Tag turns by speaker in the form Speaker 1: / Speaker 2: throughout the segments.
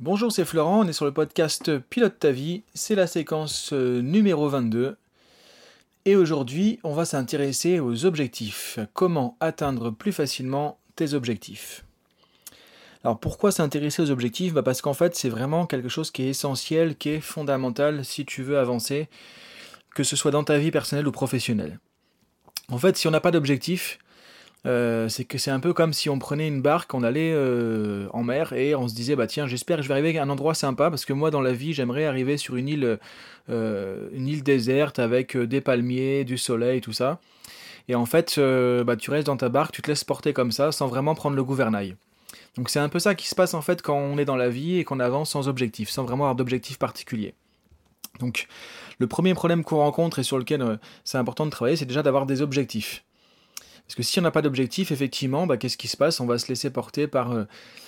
Speaker 1: Bonjour, c'est Florent, on est sur le podcast Pilote ta vie, c'est la séquence euh, numéro 22. Et aujourd'hui, on va s'intéresser aux objectifs. Comment atteindre plus facilement tes objectifs Alors pourquoi s'intéresser aux objectifs? Bah Parce qu'en fait, c'est vraiment quelque chose qui est essentiel, qui est fondamental si tu veux avancer, que ce soit dans ta vie personnelle ou professionnelle. En fait, si on n'a pas d'objectif, euh, c'est que c'est un peu comme si on prenait une barque, on allait euh, en mer et on se disait bah tiens j'espère que je vais arriver à un endroit sympa parce que moi dans la vie j'aimerais arriver sur une île euh, une île déserte avec des palmiers, du soleil, tout ça. Et en fait bah, tu restes dans ta barque, tu te laisses porter comme ça sans vraiment prendre le gouvernail. Donc c'est un peu ça qui se passe en fait quand on est dans la vie et qu'on avance sans objectif, sans vraiment avoir d'objectif particulier. Donc le premier problème qu'on rencontre et sur lequel c'est important de travailler, c'est déjà d'avoir des objectifs. Parce que si on n'a pas d'objectif, effectivement, bah, qu'est-ce qui se passe? On va se laisser porter par euh,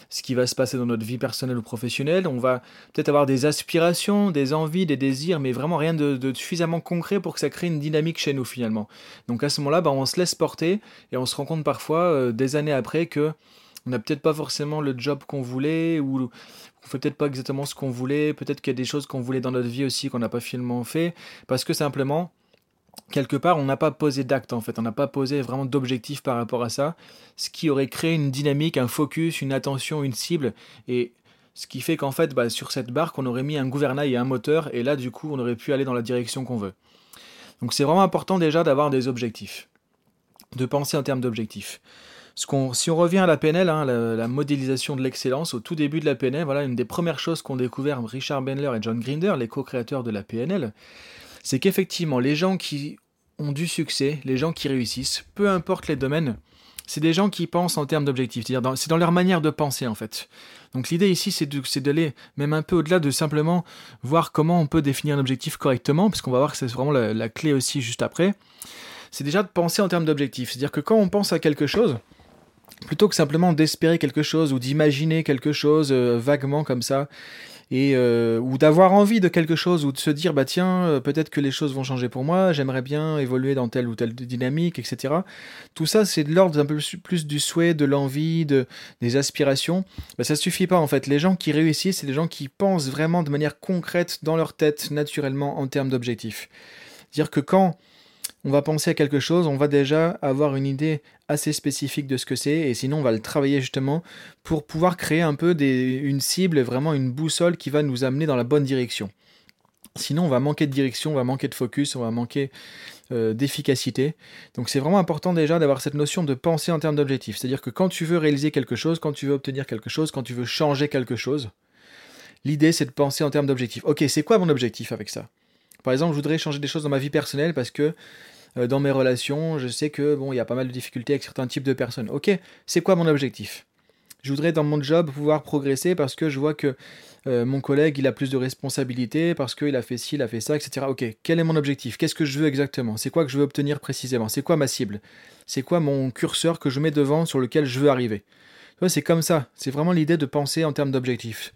Speaker 1: ce qui va se passer dans notre vie personnelle ou professionnelle. On va peut-être avoir des aspirations, des envies, des désirs, mais vraiment rien de, suffisamment concret pour que ça crée une dynamique chez nous finalement. Donc à ce moment-là, bah, on se laisse porter et on se rend compte parfois, euh, des années après, que on n'a peut-être pas forcément le job qu'on voulait ou on fait peut-être pas exactement ce qu'on voulait. Peut-être qu'il y a des choses qu'on voulait dans notre vie aussi qu'on n'a pas finalement fait parce que simplement quelque part, on n'a pas posé d'acte en fait, on n'a pas posé vraiment d'objectif par rapport à ça, ce qui aurait créé une dynamique, un focus, une attention, une cible, et ce qui fait qu'en fait, bah, sur cette barque, on aurait mis un gouvernail et un moteur, et là, du coup, on aurait pu aller dans la direction qu'on veut. Donc c'est vraiment important déjà d'avoir des objectifs, de penser en termes d'objectifs. si on revient à la PNL, hein, la, modélisation de l'excellence, au tout début de la PNL, voilà une des premières choses qu'ont découvert Richard Bendler et John Grinder, les co-créateurs de la PNL, c'est qu'effectivement, les gens qui ont du succès, les gens qui réussissent, peu importe les domaines, c'est des gens qui pensent en termes d'objectifs. C'est dans leur manière de penser, en fait. Donc, l'idée ici, c'est d'aller même un peu au-delà de simplement voir comment on peut définir un objectif correctement, parce qu'on va voir que c'est vraiment la, clé aussi juste après. C'est déjà de penser en termes d'objectifs. C'est-à-dire que quand on pense à quelque chose, plutôt que simplement d'espérer quelque chose ou d'imaginer quelque chose euh, vaguement comme ça, euh, ou d'avoir envie de quelque chose ou de se dire bah tiens euh, peut-être que les choses vont changer pour moi j'aimerais bien évoluer dans telle ou telle dynamique etc tout ça c'est de l'ordre un peu plus du souhait de l'envie de des aspirations. Bah, ça suffit pas en fait. Les gens qui réussissent c'est les gens qui pensent vraiment de manière concrète dans leur tête naturellement en termes d'objectifs. Dire que quand on va penser à quelque chose, on va déjà avoir une idée assez spécifique de ce que c'est, et sinon on va le travailler justement pour pouvoir créer un peu une cible, vraiment une boussole qui va nous amener dans la bonne direction. Sinon on va manquer de direction, on va manquer de focus, on va manquer euh, d'efficacité. Donc c'est vraiment important déjà d'avoir cette notion de penser en termes d'objectifs. C'est-à-dire que quand tu veux réaliser quelque chose, quand tu veux obtenir quelque chose, quand tu veux changer quelque chose, l'idée c'est de penser en termes d'objectifs. Ok, c'est quoi mon objectif avec ça? Par exemple, je voudrais changer des choses dans ma vie personnelle parce que dans mes relations, je sais que bon, il y a pas mal de difficultés avec certains types de personnes. Ok, c'est quoi mon objectif? Je voudrais dans mon job pouvoir progresser parce que je vois que euh, mon collègue il a plus de responsabilités, parce qu'il a fait ci, il a fait ça, etc. Ok, quel est mon objectif? Qu'est-ce que je veux exactement? C'est quoi que je veux obtenir précisément? C'est quoi ma cible? C'est quoi mon curseur que je mets devant sur lequel je veux arriver? C'est comme ça. C'est vraiment l'idée de penser en termes d'objectif.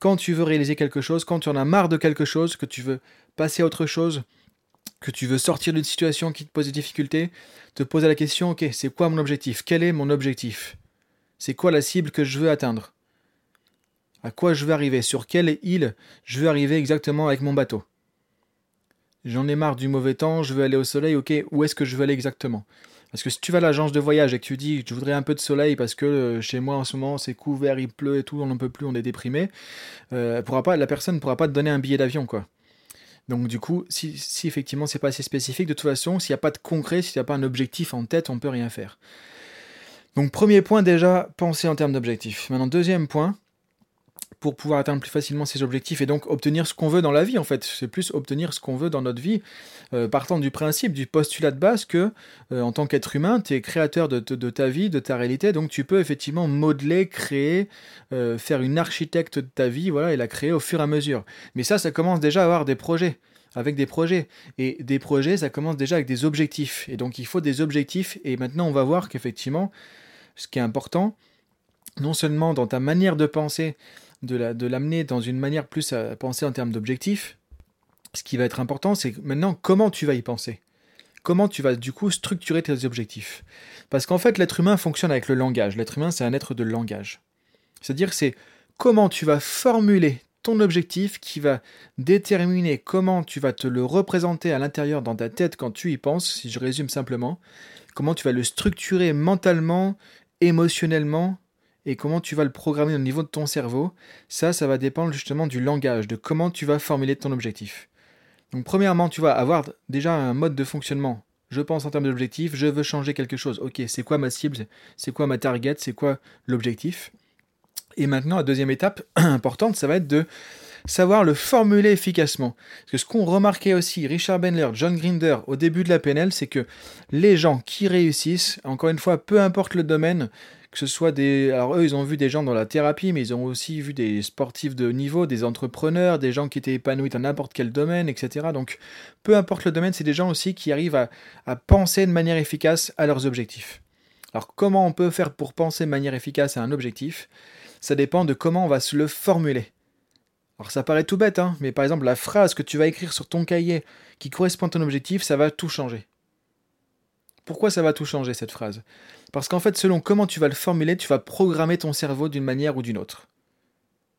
Speaker 1: Quand tu veux réaliser quelque chose, quand tu en as marre de quelque chose, que tu veux passer à autre chose, que tu veux sortir d'une situation qui te pose des difficultés, te poser la question, ok, c'est quoi mon objectif? Quel est mon objectif? C'est quoi la cible que je veux atteindre? À quoi je veux arriver? Sur quelle île je veux arriver exactement avec mon bateau? J'en ai marre du mauvais temps, je veux aller au soleil, ok, où est-ce que je veux aller exactement? Parce que si tu vas à l'agence de voyage et que tu dis, je voudrais un peu de soleil parce que euh, chez moi en ce moment c'est couvert, il pleut et tout, on n'en peut plus, on est déprimé, euh, pourra pas, la personne ne pourra pas te donner un billet d'avion, quoi. Donc du coup, si, si effectivement c'est pas assez spécifique, de toute façon, s'il n'y a pas de concret, s'il n'y a pas un objectif en tête, on peut rien faire. Donc premier point déjà, penser en termes d'objectifs. Maintenant deuxième point, pour pouvoir atteindre plus facilement ses objectifs et donc obtenir ce qu'on veut dans la vie en fait. C'est plus obtenir ce qu'on veut dans notre vie, euh, partant du principe, du postulat de base que euh, en tant qu'être humain, tu es créateur de, ta vie, de ta réalité, donc tu peux effectivement modeler, créer, euh, faire une architecte de ta vie, voilà, et la créer au fur et à mesure. Mais ça, ça commence déjà à avoir des projets avec des projets. Et des projets, ça commence déjà avec des objectifs. Et donc il faut des objectifs. Et maintenant, on va voir qu'effectivement, ce qui est important, non seulement dans ta manière de penser, de l'amener dans une manière plus à penser en termes d'objectifs, ce qui va être important, c'est maintenant comment tu vas y penser? Comment tu vas du coup structurer tes objectifs? Parce qu'en fait, l'être humain fonctionne avec le langage. L'être humain, c'est un être de langage. C'est-à-dire c'est comment tu vas formuler ton objectif qui va déterminer comment tu vas te le représenter à l'intérieur dans ta tête quand tu y penses, si je résume simplement, comment tu vas le structurer mentalement, émotionnellement, et comment tu vas le programmer au niveau de ton cerveau, ça, ça va dépendre justement du langage, de comment tu vas formuler ton objectif. Donc premièrement, tu vas avoir déjà un mode de fonctionnement. Je pense en termes d'objectif, je veux changer quelque chose. Ok, c'est quoi ma cible? C'est quoi ma target? C'est quoi l'objectif? Et maintenant, la deuxième étape importante, ça va être de savoir le formuler efficacement. Parce que ce qu'ont remarqué aussi Richard Benler, John Grinder au début de la PNL, c'est que les gens qui réussissent, encore une fois, peu importe le domaine, que ce soit des... Alors eux, ils ont vu des gens dans la thérapie, mais ils ont aussi vu des sportifs de niveau, des entrepreneurs, des gens qui étaient épanouis dans n'importe quel domaine, etc. Donc peu importe le domaine, c'est des gens aussi qui arrivent à, penser de manière efficace à leurs objectifs. Alors comment on peut faire pour penser de manière efficace à un objectif? Ça dépend de comment on va se le formuler. Alors ça paraît tout bête, hein, mais par exemple la phrase que tu vas écrire sur ton cahier qui correspond à ton objectif, ça va tout changer. Pourquoi ça va tout changer cette phrase? Parce qu'en fait, selon comment tu vas le formuler, tu vas programmer ton cerveau d'une manière ou d'une autre.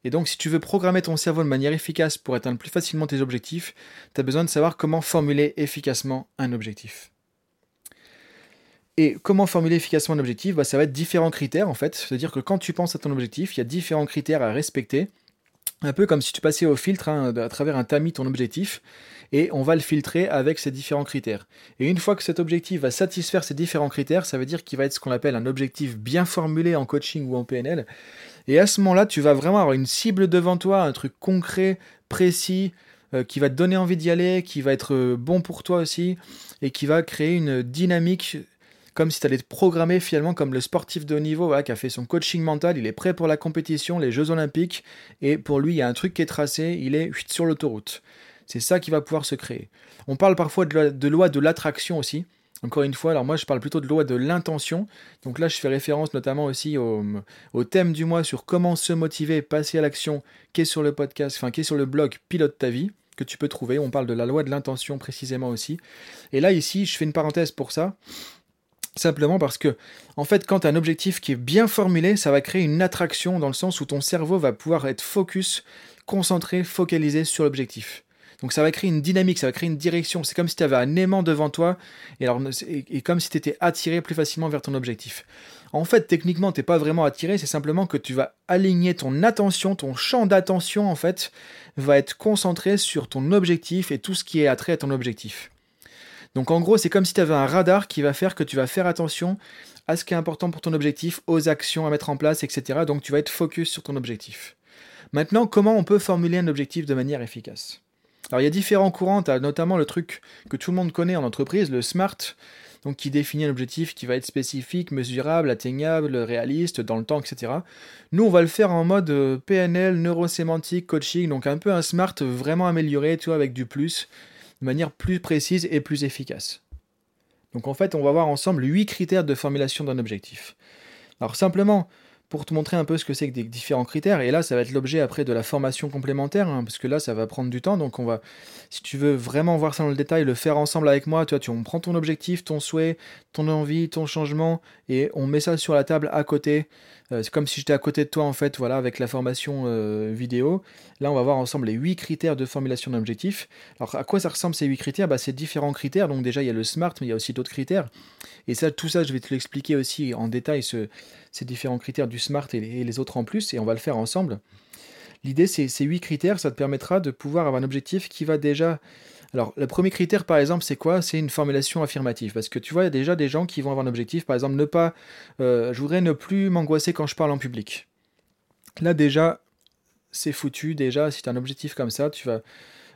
Speaker 1: Et donc, si tu veux programmer ton cerveau de manière efficace pour atteindre plus facilement tes objectifs, tu as besoin de savoir comment formuler efficacement un objectif. Et comment formuler efficacement un objectif? Bah, Ça va être différents critères en fait. C'est-à-dire que quand tu penses à ton objectif, il y a différents critères à respecter. Un peu comme si tu passais au filtre hein, à travers un tamis ton objectif et on va le filtrer avec ces différents critères. Et une fois que cet objectif va satisfaire ces différents critères, ça veut dire qu'il va être ce qu'on appelle un objectif bien formulé en coaching ou en PNL. Et à ce moment-là, tu vas vraiment avoir une cible devant toi, un truc concret, précis, euh, qui va te donner envie d'y aller, qui va être euh, bon pour toi aussi, et qui va créer une dynamique comme si tu allais te programmer finalement comme le sportif de haut niveau qui a fait son coaching mental, il est prêt pour la compétition, les Jeux olympiques, et pour lui il y a un truc qui est tracé, il est sur l'autoroute. C'est ça qui va pouvoir se créer. On parle parfois de loi de l'attraction aussi. Encore une fois, alors moi je parle plutôt de loi de l'intention. Donc là je fais référence notamment aussi au, thème du mois sur comment se motiver, passer à l'action, qui est sur le podcast, enfin qui est sur le blog Pilote ta vie, que tu peux trouver. On parle de la loi de l'intention précisément aussi. Et là ici, je fais une parenthèse pour ça. Simplement parce que, en fait, quand tu as un objectif qui est bien formulé, ça va créer une attraction dans le sens où ton cerveau va pouvoir être focus, concentré, focalisé sur l'objectif. Donc ça va créer une dynamique, ça va créer une direction. C'est comme si tu avais un aimant devant toi et, comme si tu étais attiré plus facilement vers ton objectif. En fait, techniquement, tu n'es pas vraiment attiré, c'est simplement que tu vas aligner ton attention, ton champ d'attention, en fait, va être concentré sur ton objectif et tout ce qui est attrait à ton objectif. Donc en gros, c'est comme si tu avais un radar qui va faire que tu vas faire attention à ce qui est important pour ton objectif, aux actions à mettre en place, etc. Donc tu vas être focus sur ton objectif. Maintenant, comment on peut formuler un objectif de manière efficace? Alors il y a différents courants, notamment le truc que tout le monde connaît en entreprise, le SMART, qui définit un objectif qui va être spécifique, mesurable, atteignable, réaliste, dans le temps, etc. Nous, on va le faire en mode euh, PNL, neurosémantique, coaching, donc un peu un SMART vraiment amélioré, tu vois, avec du plus, de manière plus précise et plus efficace. Donc en fait, on va voir ensemble 8 critères de formulation d'un objectif. Alors simplement, pour te montrer un peu ce que c'est que des différents critères. Et là, ça va être l'objet après de la formation complémentaire, hein, parce que là, ça va prendre du temps. Donc, on va, si tu veux vraiment voir ça dans le détail, le faire ensemble avec moi, tu vois, tu, on prend ton objectif, ton souhait, ton envie, ton changement, et on met ça sur la table à côté. Euh, c'est comme si j'étais à côté de toi, en fait, voilà, avec la formation euh, vidéo. Là, on va voir ensemble les huit critères de formulation d'objectif. Alors, à quoi ça ressemble ces huit critères? Bah, C'est différents critères. Donc, déjà, il y a le SMART, mais il y a aussi d'autres critères. Et ça, tout ça, je vais te l'expliquer aussi en détail, ces différents critères du SMART et les, autres en plus, et on va le faire ensemble. L'idée, c'est ces huit critères, ça te permettra de pouvoir avoir un objectif qui va déjà alors, le premier critère, par exemple, c'est quoi? C'est une formulation affirmative. Parce que tu vois, il y a déjà des gens qui vont avoir un objectif, par exemple, ne pas. Euh, je voudrais ne plus m'angoisser quand je parle en public. Là, déjà, c'est foutu. Déjà, si tu as un objectif comme ça, tu vas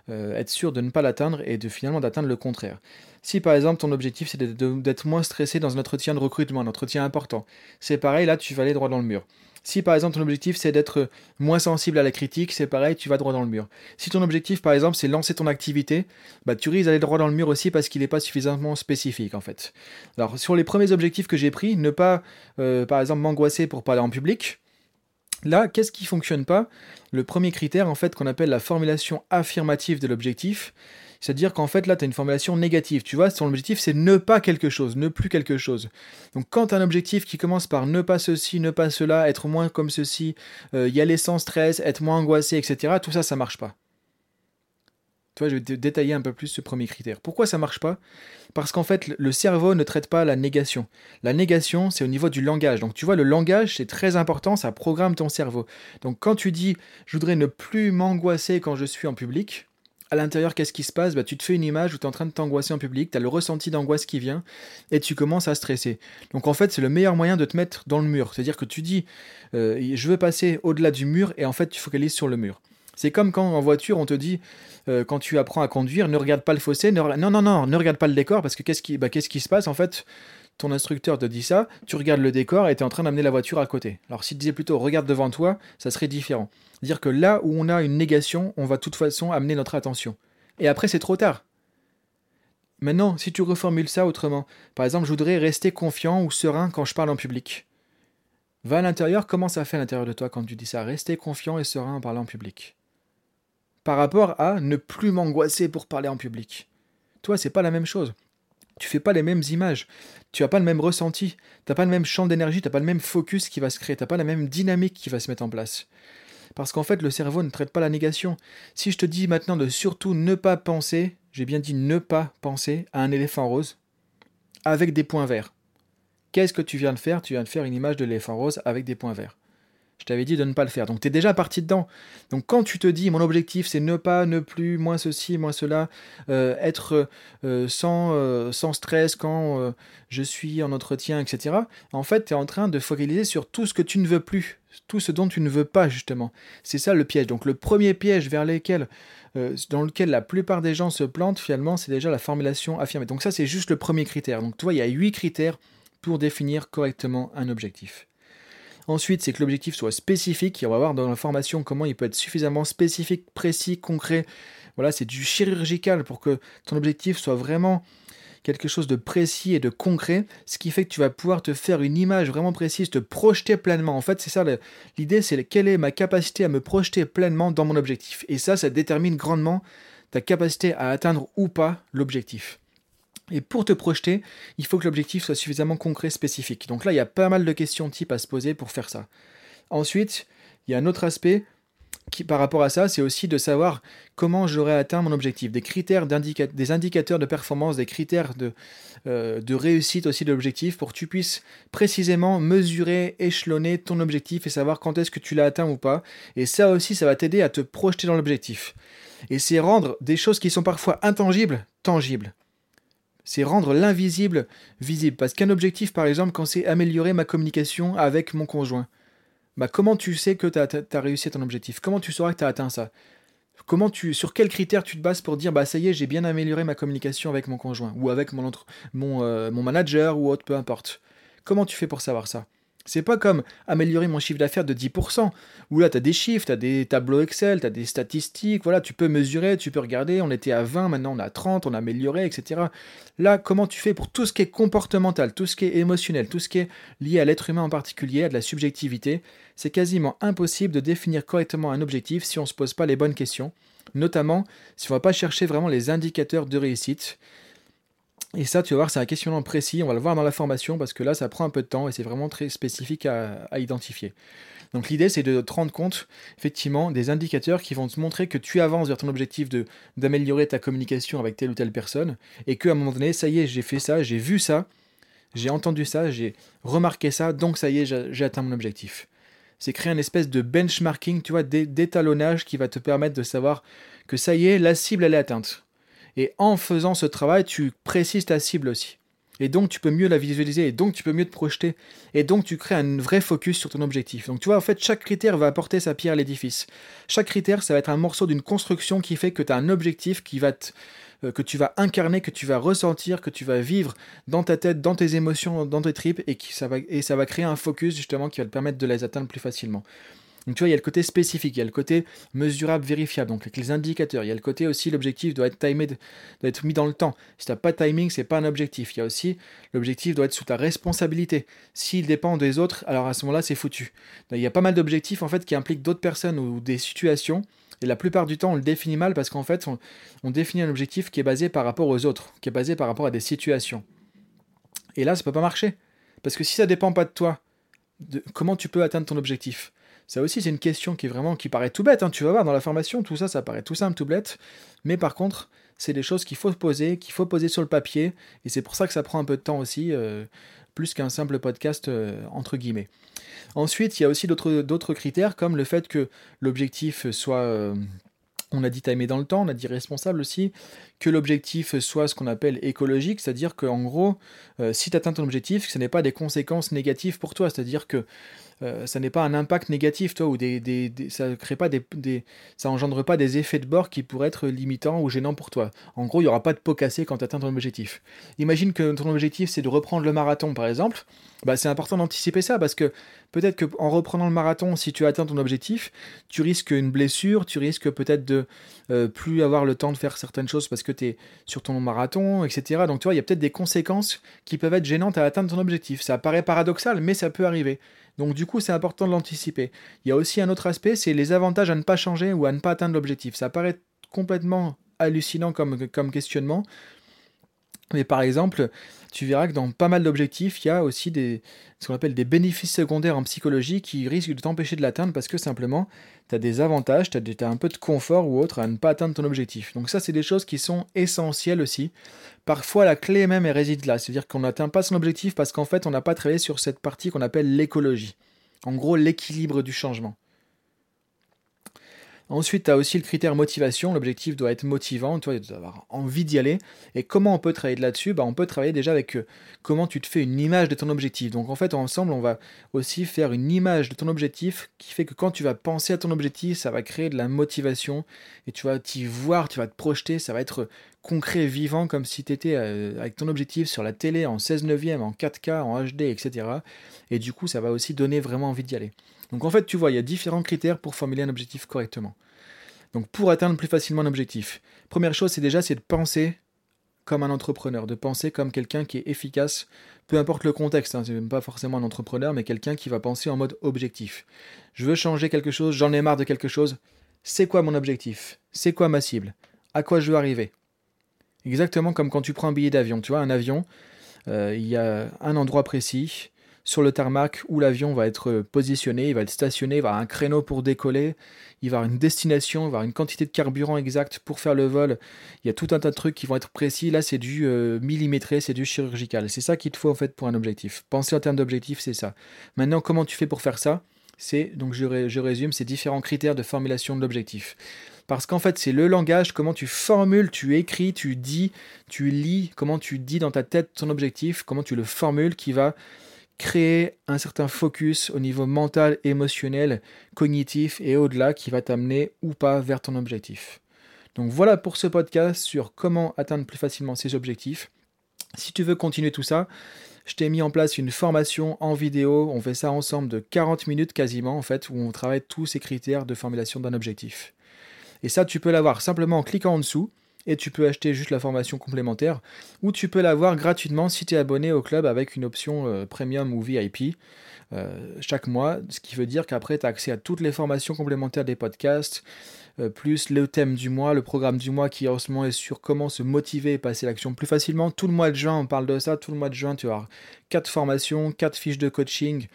Speaker 1: euh, être sûr de ne pas l'atteindre et de finalement d'atteindre le contraire. Si par exemple ton objectif c'est d'être moins stressé dans un entretien de recrutement, un entretien important, c'est pareil, là tu vas aller droit dans le mur. Si par exemple ton objectif c'est d'être moins sensible à la critique, c'est pareil, tu vas droit dans le mur. Si ton objectif par exemple c'est lancer ton activité, bah tu risques d'aller droit dans le mur aussi parce qu'il n'est pas suffisamment spécifique en fait. Alors sur les premiers objectifs que j'ai pris, ne pas euh, par exemple m'angoisser pour parler en public. Là, qu'est-ce qui fonctionne pas? Le premier critère en fait qu'on appelle la formulation affirmative de l'objectif, C'est-à-dire qu'en fait, là, tu as une formulation négative. Tu vois, ton objectif, c'est ne pas quelque chose, ne plus quelque chose. Donc, quand tu as un objectif qui commence par ne pas ceci, ne pas cela, être moins comme ceci, euh, y aller sans stress, être moins angoissé, etc., tout ça, ça marche pas. Tu vois, je vais te détailler un peu plus ce premier critère. Pourquoi ça marche pas? Parce qu'en fait, le cerveau ne traite pas la négation. La négation, c'est au niveau du langage. Donc, tu vois, le langage, c'est très important, ça programme ton cerveau. Donc, quand tu dis, je voudrais ne plus m'angoisser quand je suis en public, à l'intérieur, qu'est-ce qui se passe? Bah, Tu te fais une image où tu es en train de t'angoisser en public, tu as le ressenti d'angoisse qui vient, et tu commences à stresser. Donc en fait, c'est le meilleur moyen de te mettre dans le mur. C'est-à-dire que tu dis, euh, je veux passer au-delà du mur, et en fait, tu focalises sur le mur. C'est comme quand en voiture, on te dit, euh, quand tu apprends à conduire, ne regarde pas le fossé, non, non, non, ne regarde pas le décor, parce que qu'est-ce qui, bah, qu'est-ce qui se passe? En fait, ton instructeur te dit ça, tu regardes le décor et tu es en train d'amener la voiture à côté. Alors s'il disait plutôt regarde devant toi, ça serait différent. C'est-à-dire que là où on a une négation, on va de toute façon amener notre attention. Et après, c'est trop tard. Maintenant, si tu reformules ça autrement, par exemple, je voudrais rester confiant ou serein quand je parle en public. Va à l'intérieur, comment ça fait à l'intérieur de toi quand tu dis ça? Rester confiant et serein en parlant en public. Par rapport à ne plus m'angoisser pour parler en public. Toi, c'est pas la même chose. Tu fais pas les mêmes images. Tu n'as pas le même ressenti. Tu n'as pas le même champ d'énergie. Tu n'as pas le même focus qui va se créer. Tu n'as pas la même dynamique qui va se mettre en place. Parce qu'en fait, le cerveau ne traite pas la négation. Si je te dis maintenant de surtout ne pas penser, j'ai bien dit ne pas penser à un éléphant rose avec des points verts. Qu'est-ce que tu viens de faire? Tu viens de faire une image de l'éléphant rose avec des points verts. Je t'avais dit de ne pas le faire. Donc tu es déjà parti dedans. Donc quand tu te dis mon objectif c'est ne pas, ne plus, moins ceci, moins cela, euh, être euh, sans, euh, sans stress quand je suis en entretien, etc. En fait, tu es en train de focaliser sur tout ce que tu ne veux plus, tout ce dont tu ne veux pas justement. C'est ça le piège. Donc le premier piège vers lequel, dans lequel la plupart des gens se plantent finalement, c'est déjà la formulation affirmée. Donc ça c'est juste le premier critère. Donc tu vois, il y a huit critères pour définir correctement un objectif. Ensuite, c'est que l'objectif soit spécifique. Et on va voir dans la formation comment il peut être suffisamment spécifique, précis, concret. Voilà, c'est du chirurgical pour que ton objectif soit vraiment quelque chose de précis et de concret, ce qui fait que tu vas pouvoir te faire une image vraiment précise, te projeter pleinement. En fait, c'est ça l'idée, c'est quelle est ma capacité à me projeter pleinement dans mon objectif. Et ça, ça détermine grandement ta capacité à atteindre ou pas l'objectif. Et pour te projeter, il faut que l'objectif soit suffisamment concret, spécifique. Donc là, il y a pas mal de questions types à se poser pour faire ça. Ensuite, il y a un autre aspect qui, par rapport à ça, c'est aussi de savoir comment j'aurais atteint mon objectif. Des critères, des indicateurs de performance, des critères de, euh, de réussite aussi de l'objectif pour que tu puisses précisément mesurer, échelonner ton objectif et savoir quand est-ce que tu l'as atteint ou pas. Et ça aussi, ça va t'aider à te projeter dans l'objectif. Et c'est rendre des choses qui sont parfois intangibles, tangibles c'est rendre l'invisible visible. Parce qu'un objectif, par exemple, quand c'est améliorer ma communication avec mon conjoint, bah comment tu sais que tu as, réussi ton objectif? Comment tu sauras que tu as atteint ça? Comment tu, sur quels critères tu te bases pour dire bah ça y est j'ai bien amélioré ma communication avec mon conjoint ou avec mon, mon, euh, mon manager ou autre peu importe. Comment tu fais pour savoir ça? C'est pas comme améliorer mon chiffre d'affaires de 10%, où là tu as des chiffres, tu as des tableaux Excel, tu as des statistiques, voilà, tu peux mesurer, tu peux regarder, on était à 20, maintenant on a 30, on a amélioré, etc. Là, comment tu fais pour tout ce qui est comportemental, tout ce qui est émotionnel, tout ce qui est lié à l'être humain en particulier, à de la subjectivité, c'est quasiment impossible de définir correctement un objectif si on ne se pose pas les bonnes questions, notamment si on ne va pas chercher vraiment les indicateurs de réussite. Et ça, tu vas voir, c'est un questionnement précis. On va le voir dans la formation parce que là, ça prend un peu de temps et c'est vraiment très spécifique à, identifier. Donc l'idée, c'est de te rendre compte, effectivement, des indicateurs qui vont te montrer que tu avances vers ton objectif d'améliorer ta communication avec telle ou telle personne et qu'à un moment donné, ça y est, j'ai fait ça, j'ai vu ça, j'ai entendu ça, j'ai remarqué ça, donc ça y est, j'ai atteint mon objectif. C'est créer une espèce de benchmarking, tu vois, d'étalonnage qui va te permettre de savoir que ça y est, la cible, elle est atteinte. Et en faisant ce travail, tu précises ta cible aussi. Et donc tu peux mieux la visualiser, et donc tu peux mieux te projeter, et donc tu crées un vrai focus sur ton objectif. Donc tu vois, en fait, chaque critère va apporter sa pierre à l'édifice. Chaque critère, ça va être un morceau d'une construction qui fait que tu as un objectif qui va euh, que tu vas incarner, que tu vas ressentir, que tu vas vivre dans ta tête, dans tes émotions, dans tes tripes, et, qui, ça va, et ça va créer un focus justement qui va te permettre de les atteindre plus facilement. Donc tu vois, il y a le côté spécifique, il y a le côté mesurable, vérifiable, donc avec les indicateurs. Il y a le côté aussi, l'objectif doit être timé, doit être mis dans le temps. Si tu n'as pas de timing, c'est pas un objectif. Il y a aussi, l'objectif doit être sous ta responsabilité. S'il dépend des autres, alors à ce moment-là, c'est foutu. il y a pas mal d'objectifs en fait qui impliquent d'autres personnes ou des situations Et la plupart du temps, on le définit mal parce qu'en fait, on, définit un objectif qui est basé par rapport aux autres, qui est basé par rapport à des situations. Et là, ça peut pas marcher. Parce que si ça dépend pas de toi, comment tu peux atteindre ton objectif? Ça aussi, c'est une question qui est vraiment qui paraît tout bête. Hein. Tu vas voir dans la formation, tout ça, ça paraît tout simple, tout bête. Mais par contre, c'est des choses qu'il faut poser, qu'il faut poser sur le papier. Et c'est pour ça que ça prend un peu de temps aussi, euh, plus qu'un simple podcast euh, entre guillemets. Ensuite, il y a aussi d'autres critères comme le fait que l'objectif soit, euh, on a dit timé dans le temps, on a dit responsable aussi, que l'objectif soit ce qu'on appelle écologique, c'est-à-dire qu'en gros, si tu atteins ton objectif, ce n'est pas des conséquences négatives pour toi, c'est-à-dire que euh, ça n'est pas un impact négatif, toi, ou des, des, ça crée pas des, ça engendre pas des effets de bord qui pourraient être limitants ou gênants pour toi. En gros, il n'y aura pas de pot cassé quand tu atteins ton objectif. Imagine que ton objectif c'est de reprendre le marathon, par exemple. Bah, c'est important d'anticiper ça parce que peut-être qu'en reprenant le marathon, si tu atteins ton objectif, tu risques une blessure, tu risques peut-être de euh, plus avoir le temps de faire certaines choses parce que tu es sur ton marathon, etc. Donc tu vois, il y a peut-être des conséquences qui peuvent être gênantes à atteindre ton objectif. Ça paraît paradoxal, mais ça peut arriver. Donc du coup, c'est important de l'anticiper. Il y a aussi un autre aspect, c'est les avantages à ne pas changer ou à ne pas atteindre l'objectif. Ça paraît complètement hallucinant comme, questionnement. Mais par exemple, tu verras que dans pas mal d'objectifs, il y a aussi des, ce qu'on appelle des bénéfices secondaires en psychologie qui risquent de t'empêcher de l'atteindre parce que simplement, tu as des avantages, tu as, un peu de confort ou autre à ne pas atteindre ton objectif. Donc ça, c'est des choses qui sont essentielles aussi. Parfois, la clé même réside là, c'est-à-dire qu'on n'atteint pas son objectif parce qu'en fait, on n'a pas travaillé sur cette partie qu'on appelle l'écologie. En gros, l'équilibre du changement. Ensuite, tu as aussi le critère motivation. L'objectif doit être motivant, tu dois avoir envie d'y aller. Et comment on peut travailler là-dessus? Bah, On peut travailler déjà avec euh, comment tu te fais une image de ton objectif. Donc en fait, ensemble, on va aussi faire une image de ton objectif qui fait que quand tu vas penser à ton objectif, ça va créer de la motivation. Et tu vas t'y voir, tu vas te projeter, ça va être concret, vivant, comme si tu étais euh, avec ton objectif sur la télé en 16 neuvième, en 4K, en HD, etc. Et du coup, ça va aussi donner vraiment envie d'y aller. Donc en fait, tu vois, il y a différents critères pour formuler un objectif correctement. Donc pour atteindre plus facilement un objectif, première chose, c'est déjà c'est de penser comme un entrepreneur, de penser comme quelqu'un qui est efficace, peu importe le contexte, hein, c'est même pas forcément un entrepreneur, mais quelqu'un qui va penser en mode objectif. Je veux changer quelque chose, j'en ai marre de quelque chose. C'est quoi mon objectif? C'est quoi ma cible? À quoi je veux arriver? Exactement comme quand tu prends un billet d'avion. Tu vois, un avion, euh, il y a un endroit précis, sur le tarmac où l'avion va être positionné, il va être stationné, il va avoir un créneau pour décoller, il va avoir une destination, il va avoir une quantité de carburant exacte pour faire le vol. Il y a tout un tas de trucs qui vont être précis. Là, c'est du euh, millimétré, c'est du chirurgical. C'est ça qu'il te faut en fait pour un objectif. Penser en termes d'objectif, c'est ça. Maintenant, comment tu fais pour faire ça? C'est, donc je, je résume, ces différents critères de formulation de l'objectif. Parce qu'en fait, c'est le langage, comment tu formules, tu écris, tu dis, tu lis, comment tu dis dans ta tête ton objectif, comment tu le formules qui va créer un certain focus au niveau mental, émotionnel, cognitif et au-delà qui va t'amener ou pas vers ton objectif. Donc voilà pour ce podcast sur comment atteindre plus facilement ses objectifs. Si tu veux continuer tout ça, je t'ai mis en place une formation en vidéo. On fait ça ensemble de 40 minutes quasiment en fait, où on travaille tous ces critères de formulation d'un objectif. Et ça, tu peux l'avoir simplement en cliquant en dessous et tu peux acheter juste la formation complémentaire ou tu peux l'avoir gratuitement si tu es abonné au club avec une option euh, premium ou VIP euh, chaque mois, ce qui veut dire qu'après tu as accès à toutes les formations complémentaires des podcasts, euh, plus le thème du mois, le programme du mois qui en ce moment est sur comment se motiver et passer l'action plus facilement. Tout le mois de juin, on parle de ça, tout le mois de juin, tu avoir 4 formations, 4 fiches de coaching,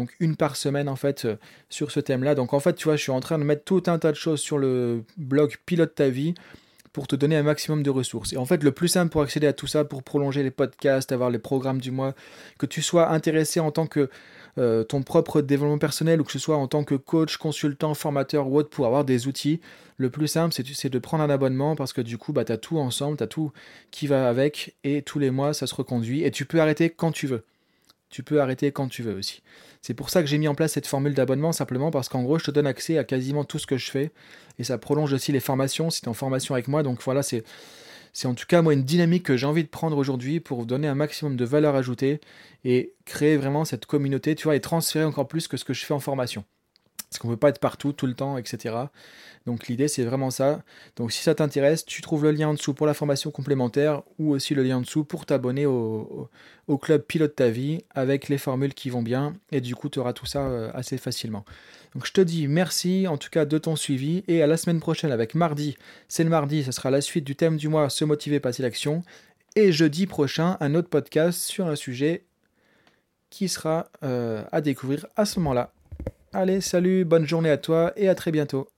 Speaker 1: donc une par semaine en fait sur ce thème-là. Donc en fait, tu vois, je suis en train de mettre tout un tas de choses sur le blog Pilote ta vie pour te donner un maximum de ressources. Et en fait, le plus simple pour accéder à tout ça, pour prolonger les podcasts, avoir les programmes du mois, que tu sois intéressé en tant que euh, ton propre développement personnel ou que ce soit en tant que coach, consultant, formateur ou autre pour avoir des outils, le plus simple, c'est de prendre un abonnement parce que du coup, bah, tu as tout ensemble, tu as tout qui va avec et tous les mois, ça se reconduit et tu peux arrêter quand tu veux. Tu peux arrêter quand tu veux aussi. C'est pour ça que j'ai mis en place cette formule d'abonnement, simplement parce qu'en gros, je te donne accès à quasiment tout ce que je fais. Et ça prolonge aussi les formations, si tu es en formation avec moi. Donc voilà, c'est, c'est en tout cas moi une dynamique que j'ai envie de prendre aujourd'hui pour donner un maximum de valeur ajoutée et créer vraiment cette communauté, tu vois, et transférer encore plus que ce que je fais en formation. Parce qu'on ne peut pas être partout, tout le temps, etc. Donc l'idée, c'est vraiment ça. Donc si ça t'intéresse, tu trouves le lien en dessous pour la formation complémentaire ou aussi le lien en dessous pour t'abonner au, club Pilote ta vie avec les formules qui vont bien. Et du coup, tu auras tout ça euh, assez facilement. Donc je te dis merci en tout cas de ton suivi et à la semaine prochaine avec mardi. C'est le mardi, ce sera la suite du thème du mois, se motiver, passer l'action. Et jeudi prochain, un autre podcast sur un sujet qui sera euh, à découvrir à ce moment-là. Allez, salut, bonne journée à toi et à très bientôt.